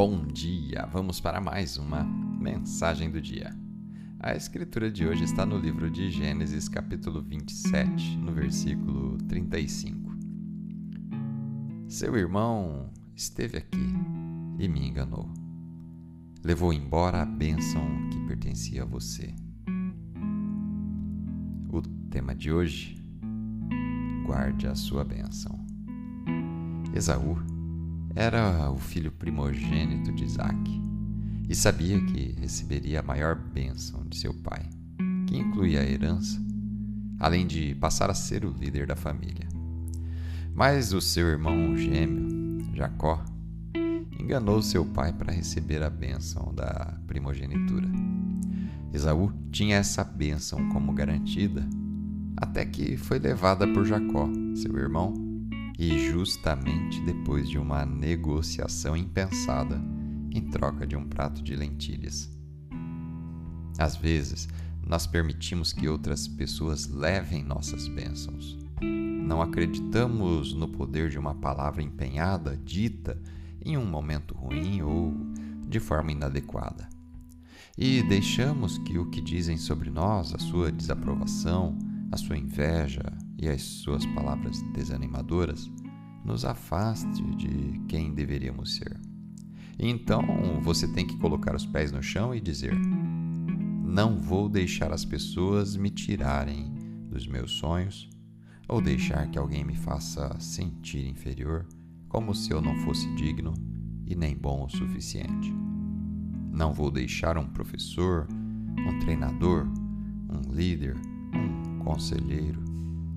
Bom dia! Vamos para mais uma mensagem do dia. A escritura de hoje está no livro de Gênesis, capítulo 27, no versículo 35. Seu irmão esteve aqui e me enganou. Levou embora a bênção que pertencia a você. O tema de hoje: guarde a sua bênção. Esaú era o filho primogênito de Isaac e sabia que receberia a maior bênção de seu pai, que incluía a herança, além de passar a ser o líder da família. Mas o seu irmão gêmeo, Jacó, enganou seu pai para receber a bênção da primogenitura. Esaú tinha essa bênção como garantida, até que foi levada por Jacó, seu irmão, e justamente depois de uma negociação impensada em troca de um prato de lentilhas. Às vezes, nós permitimos que outras pessoas levem nossas bênçãos. Não acreditamos no poder de uma palavra empenhada, dita em um momento ruim ou de forma inadequada. E deixamos que o que dizem sobre nós, a sua desaprovação, a sua inveja, e as suas palavras desanimadoras nos afaste de quem deveríamos ser. Então você tem que colocar os pés no chão e dizer: Não vou deixar as pessoas me tirarem dos meus sonhos ou deixar que alguém me faça sentir inferior, como se eu não fosse digno e nem bom o suficiente. Não vou deixar um professor, um treinador, um líder, um conselheiro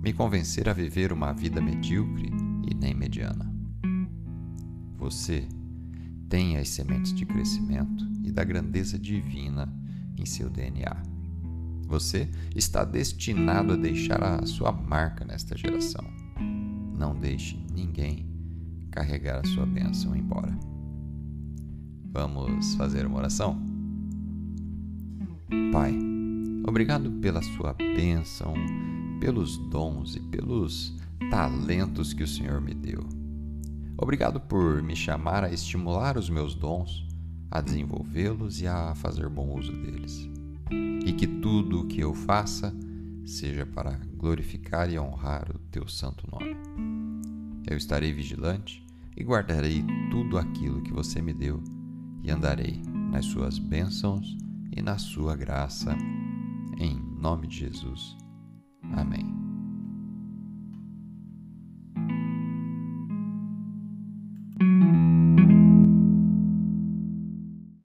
me convencer a viver uma vida medíocre e nem mediana. Você tem as sementes de crescimento e da grandeza divina em seu DNA. Você está destinado a deixar a sua marca nesta geração. Não deixe ninguém carregar a sua bênção embora. Vamos fazer uma oração? Pai, obrigado pela sua bênção pelos dons e pelos talentos que o Senhor me deu. Obrigado por me chamar a estimular os meus dons, a desenvolvê-los e a fazer bom uso deles. E que tudo o que eu faça seja para glorificar e honrar o teu santo nome. Eu estarei vigilante e guardarei tudo aquilo que você me deu e andarei nas suas bênçãos e na sua graça. Em nome de Jesus. Amém.